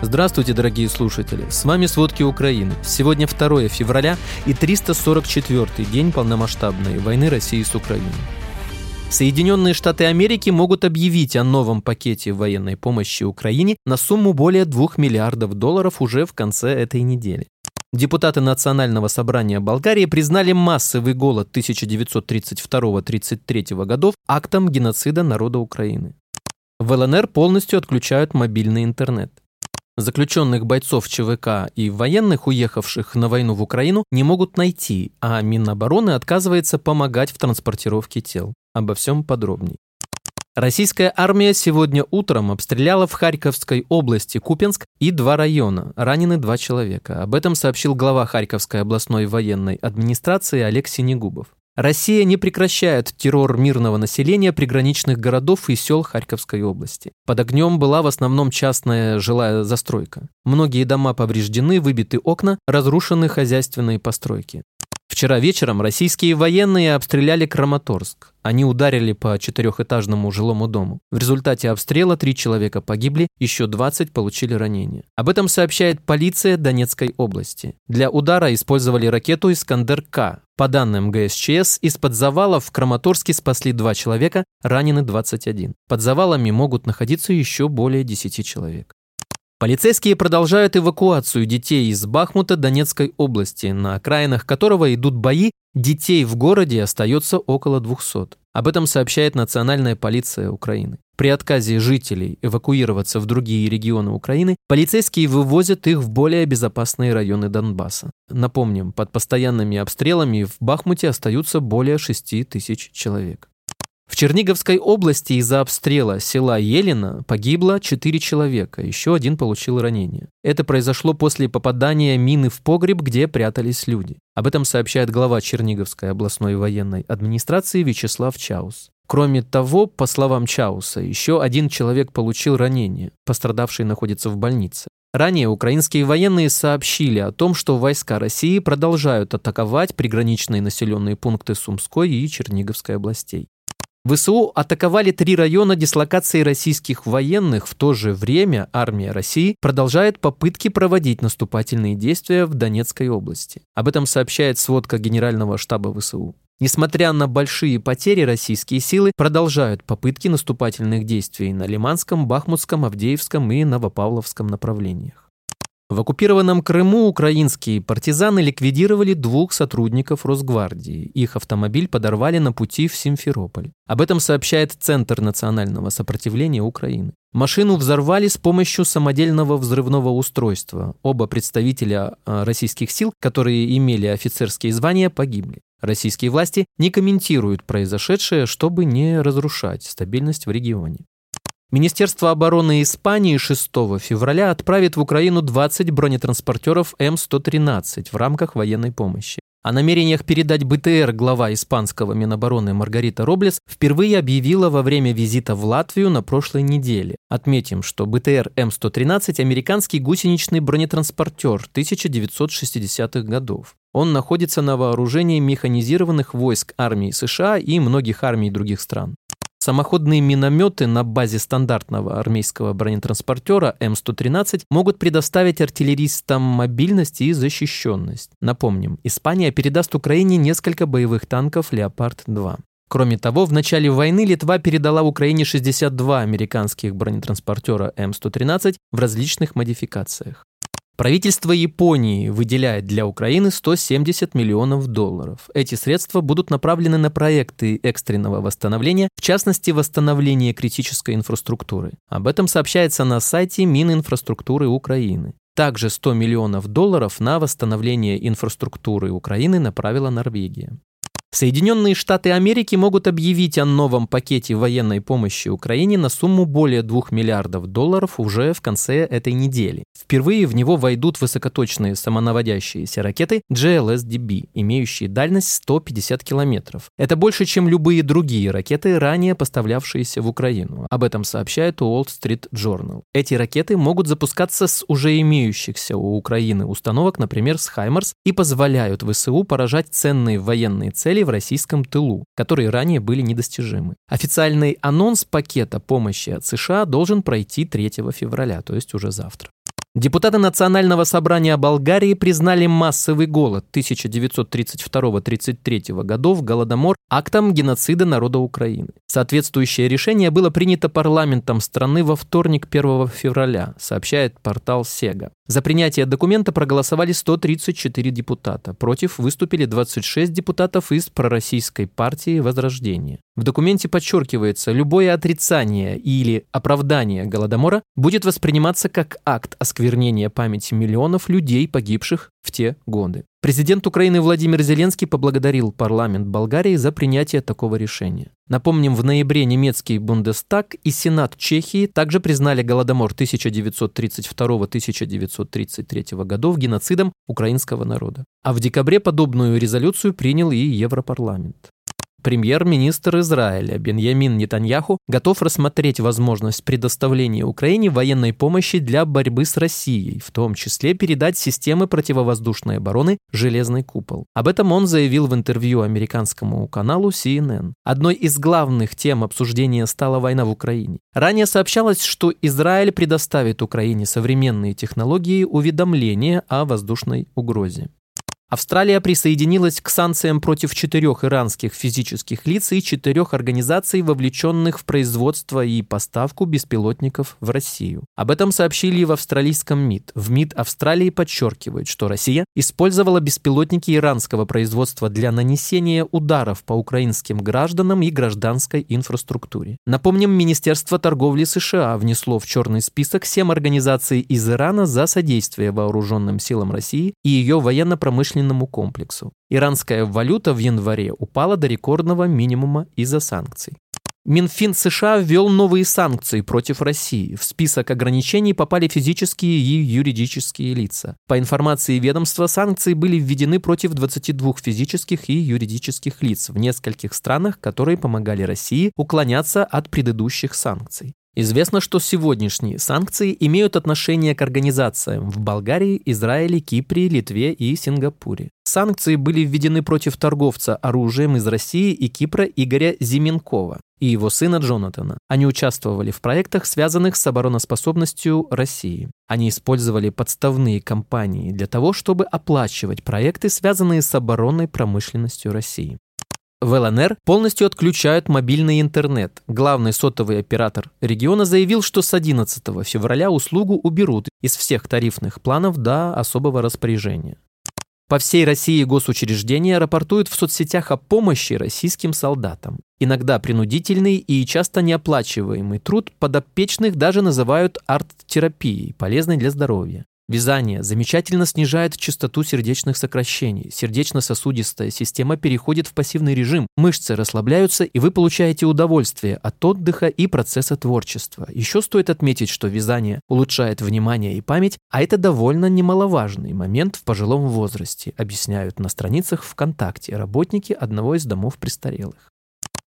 Здравствуйте, дорогие слушатели! С вами «Сводки Украины». Сегодня 2 февраля и 344-й день полномасштабной войны России с Украиной. Соединенные Штаты Америки могут объявить о новом пакете военной помощи Украине на сумму более 2 миллиардов долларов уже в конце этой недели. Депутаты Национального собрания Болгарии признали массовый голод 1932-33 годов актом геноцида народа Украины. В ЛНР полностью отключают мобильный интернет. Заключенных бойцов ЧВК и военных, уехавших на войну в Украину, не могут найти, а Минобороны отказывается помогать в транспортировке тел. Обо всем подробней. Российская армия сегодня утром обстреляла в Харьковской области Купенск и два района. Ранены два человека. Об этом сообщил глава Харьковской областной военной администрации Олег Синегубов. Россия не прекращает террор мирного населения приграничных городов и сел Харьковской области. Под огнем была в основном частная жилая застройка. Многие дома повреждены, выбиты окна, разрушены хозяйственные постройки. Вчера вечером российские военные обстреляли Краматорск. Они ударили по четырехэтажному жилому дому. В результате обстрела три человека погибли, еще 20 получили ранения. Об этом сообщает полиция Донецкой области. Для удара использовали ракету «Искандер-К». По данным ГСЧС, из-под завалов в Краматорске спасли два человека, ранены 21. Под завалами могут находиться еще более 10 человек. Полицейские продолжают эвакуацию детей из Бахмута Донецкой области, на окраинах которого идут бои, детей в городе остается около 200. Об этом сообщает Национальная полиция Украины. При отказе жителей эвакуироваться в другие регионы Украины, полицейские вывозят их в более безопасные районы Донбасса. Напомним, под постоянными обстрелами в Бахмуте остаются более 6 тысяч человек. В Черниговской области из-за обстрела села Елена погибло 4 человека, еще один получил ранение. Это произошло после попадания мины в погреб, где прятались люди. Об этом сообщает глава Черниговской областной военной администрации Вячеслав Чаус. Кроме того, по словам Чауса, еще один человек получил ранение, пострадавший находится в больнице. Ранее украинские военные сообщили о том, что войска России продолжают атаковать приграничные населенные пункты Сумской и Черниговской областей. ВСУ атаковали три района дислокации российских военных. В то же время армия России продолжает попытки проводить наступательные действия в Донецкой области. Об этом сообщает сводка Генерального штаба ВСУ. Несмотря на большие потери, российские силы продолжают попытки наступательных действий на Лиманском, Бахмутском, Авдеевском и Новопавловском направлениях. В оккупированном Крыму украинские партизаны ликвидировали двух сотрудников Росгвардии. Их автомобиль подорвали на пути в Симферополь. Об этом сообщает Центр национального сопротивления Украины. Машину взорвали с помощью самодельного взрывного устройства. Оба представителя а, российских сил, которые имели офицерские звания, погибли. Российские власти не комментируют произошедшее, чтобы не разрушать стабильность в регионе. Министерство обороны Испании 6 февраля отправит в Украину 20 бронетранспортеров М113 в рамках военной помощи. О намерениях передать БТР глава испанского Минобороны Маргарита Роблес впервые объявила во время визита в Латвию на прошлой неделе. Отметим, что БТР М113 – американский гусеничный бронетранспортер 1960-х годов. Он находится на вооружении механизированных войск армии США и многих армий других стран. Самоходные минометы на базе стандартного армейского бронетранспортера М113 могут предоставить артиллеристам мобильность и защищенность. Напомним, Испания передаст Украине несколько боевых танков «Леопард-2». Кроме того, в начале войны Литва передала Украине 62 американских бронетранспортера М113 в различных модификациях. Правительство Японии выделяет для Украины 170 миллионов долларов. Эти средства будут направлены на проекты экстренного восстановления, в частности, восстановление критической инфраструктуры. Об этом сообщается на сайте Мининфраструктуры Украины. Также 100 миллионов долларов на восстановление инфраструктуры Украины направила Норвегия. Соединенные Штаты Америки могут объявить о новом пакете военной помощи Украине на сумму более 2 миллиардов долларов уже в конце этой недели. Впервые в него войдут высокоточные самонаводящиеся ракеты GLSDB, имеющие дальность 150 километров. Это больше, чем любые другие ракеты, ранее поставлявшиеся в Украину. Об этом сообщает Wall Street Journal. Эти ракеты могут запускаться с уже имеющихся у Украины установок, например, с «Хаймерс», и позволяют ВСУ поражать ценные военные цели цели в российском тылу, которые ранее были недостижимы. Официальный анонс пакета помощи от США должен пройти 3 февраля, то есть уже завтра. Депутаты Национального собрания Болгарии признали массовый голод 1932-33 годов, Голодомор, актом геноцида народа Украины. Соответствующее решение было принято парламентом страны во вторник 1 февраля, сообщает портал Сега. За принятие документа проголосовали 134 депутата. Против выступили 26 депутатов из пророссийской партии «Возрождение». В документе подчеркивается, любое отрицание или оправдание Голодомора будет восприниматься как акт осквернения памяти миллионов людей, погибших в те годы. Президент Украины Владимир Зеленский поблагодарил парламент Болгарии за принятие такого решения. Напомним, в ноябре немецкий Бундестаг и Сенат Чехии также признали Голодомор 1932-1933 годов геноцидом украинского народа. А в декабре подобную резолюцию принял и Европарламент. Премьер-министр Израиля Беньямин Нетаньяху готов рассмотреть возможность предоставления Украине военной помощи для борьбы с Россией, в том числе передать системы противовоздушной обороны «Железный купол». Об этом он заявил в интервью американскому каналу CNN. Одной из главных тем обсуждения стала война в Украине. Ранее сообщалось, что Израиль предоставит Украине современные технологии уведомления о воздушной угрозе. Австралия присоединилась к санкциям против четырех иранских физических лиц и четырех организаций, вовлеченных в производство и поставку беспилотников в Россию. Об этом сообщили в австралийском МИД. В МИД Австралии подчеркивают, что Россия использовала беспилотники иранского производства для нанесения ударов по украинским гражданам и гражданской инфраструктуре. Напомним, Министерство торговли США внесло в черный список семь организаций из Ирана за содействие вооруженным силам России и ее военно-промышленной промышленному комплексу. Иранская валюта в январе упала до рекордного минимума из-за санкций. Минфин США ввел новые санкции против России. В список ограничений попали физические и юридические лица. По информации ведомства, санкции были введены против 22 физических и юридических лиц в нескольких странах, которые помогали России уклоняться от предыдущих санкций. Известно, что сегодняшние санкции имеют отношение к организациям в Болгарии, Израиле, Кипре, Литве и Сингапуре. Санкции были введены против торговца оружием из России и Кипра Игоря Зименкова и его сына Джонатана. Они участвовали в проектах, связанных с обороноспособностью России. Они использовали подставные компании для того, чтобы оплачивать проекты, связанные с оборонной промышленностью России. В ЛНР полностью отключают мобильный интернет. Главный сотовый оператор региона заявил, что с 11 февраля услугу уберут из всех тарифных планов до особого распоряжения. По всей России госучреждения рапортуют в соцсетях о помощи российским солдатам. Иногда принудительный и часто неоплачиваемый труд подопечных даже называют арт-терапией, полезной для здоровья. Вязание замечательно снижает частоту сердечных сокращений. Сердечно-сосудистая система переходит в пассивный режим. Мышцы расслабляются, и вы получаете удовольствие от отдыха и процесса творчества. Еще стоит отметить, что вязание улучшает внимание и память, а это довольно немаловажный момент в пожилом возрасте, объясняют на страницах ВКонтакте работники одного из домов престарелых.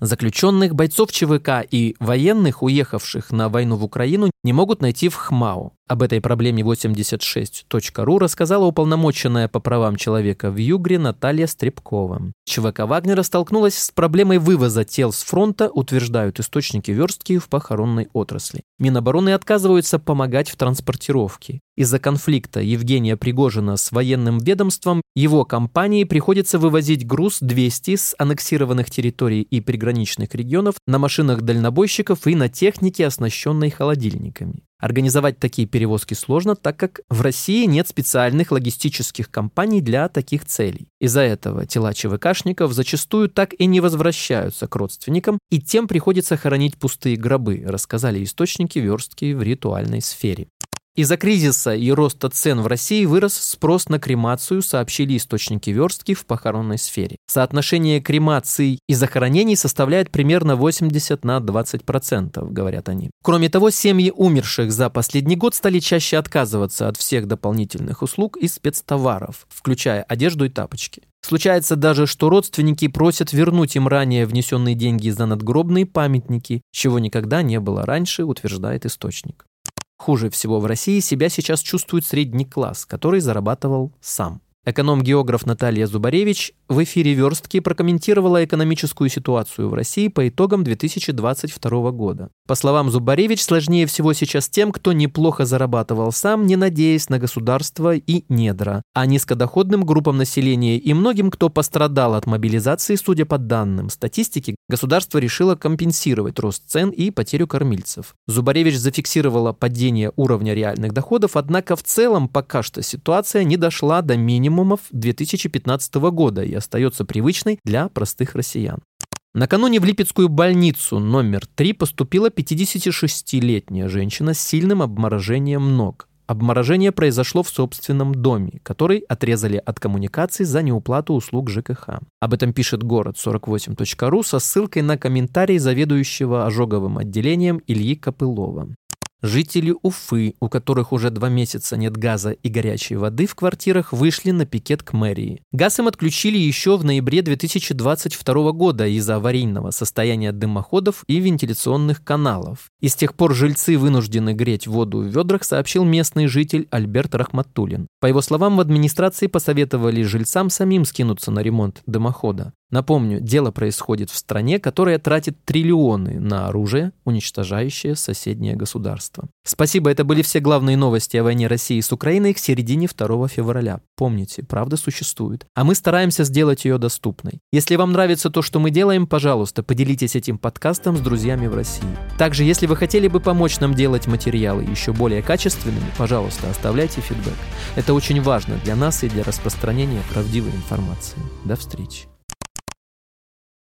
Заключенных, бойцов ЧВК и военных, уехавших на войну в Украину, не могут найти в ХМАО. Об этой проблеме 86.ру рассказала уполномоченная по правам человека в Югре Наталья Стребкова. ЧВК Вагнера столкнулась с проблемой вывоза тел с фронта, утверждают источники верстки в похоронной отрасли. Минобороны отказываются помогать в транспортировке. Из-за конфликта Евгения Пригожина с военным ведомством его компании приходится вывозить груз 200 с аннексированных территорий и приграничных регионов на машинах дальнобойщиков и на технике, оснащенной холодильниками. Организовать такие перевозки сложно, так как в России нет специальных логистических компаний для таких целей. Из-за этого тела ЧВКшников зачастую так и не возвращаются к родственникам, и тем приходится хоронить пустые гробы, рассказали источники верстки в ритуальной сфере. Из-за кризиса и роста цен в России вырос спрос на кремацию, сообщили источники верстки в похоронной сфере. Соотношение кремаций и захоронений составляет примерно 80 на 20%, говорят они. Кроме того, семьи умерших за последний год стали чаще отказываться от всех дополнительных услуг и спецтоваров, включая одежду и тапочки. Случается даже, что родственники просят вернуть им ранее внесенные деньги за надгробные памятники, чего никогда не было раньше, утверждает источник. Хуже всего в России себя сейчас чувствует средний класс, который зарабатывал сам. Эконом-географ Наталья Зубаревич в эфире «Верстки» прокомментировала экономическую ситуацию в России по итогам 2022 года. По словам Зубаревич, сложнее всего сейчас тем, кто неплохо зарабатывал сам, не надеясь на государство и недра, а низкодоходным группам населения и многим, кто пострадал от мобилизации, судя по данным статистики, государство решило компенсировать рост цен и потерю кормильцев. Зубаревич зафиксировала падение уровня реальных доходов, однако в целом пока что ситуация не дошла до минимума минимумов 2015 года и остается привычной для простых россиян. Накануне в Липецкую больницу номер 3 поступила 56-летняя женщина с сильным обморожением ног. Обморожение произошло в собственном доме, который отрезали от коммуникаций за неуплату услуг ЖКХ. Об этом пишет город 48.ру со ссылкой на комментарий заведующего ожоговым отделением Ильи Копылова. Жители Уфы, у которых уже два месяца нет газа и горячей воды в квартирах, вышли на пикет к мэрии. Газ им отключили еще в ноябре 2022 года из-за аварийного состояния дымоходов и вентиляционных каналов. И с тех пор жильцы вынуждены греть воду в ведрах, сообщил местный житель Альберт Рахматулин. По его словам, в администрации посоветовали жильцам самим скинуться на ремонт дымохода. Напомню, дело происходит в стране, которая тратит триллионы на оружие, уничтожающее соседнее государство. Спасибо, это были все главные новости о войне России с Украиной к середине 2 февраля. Помните, правда существует. А мы стараемся сделать ее доступной. Если вам нравится то, что мы делаем, пожалуйста, поделитесь этим подкастом с друзьями в России. Также, если вы хотели бы помочь нам делать материалы еще более качественными, пожалуйста, оставляйте фидбэк. Это очень важно для нас и для распространения правдивой информации. До встречи.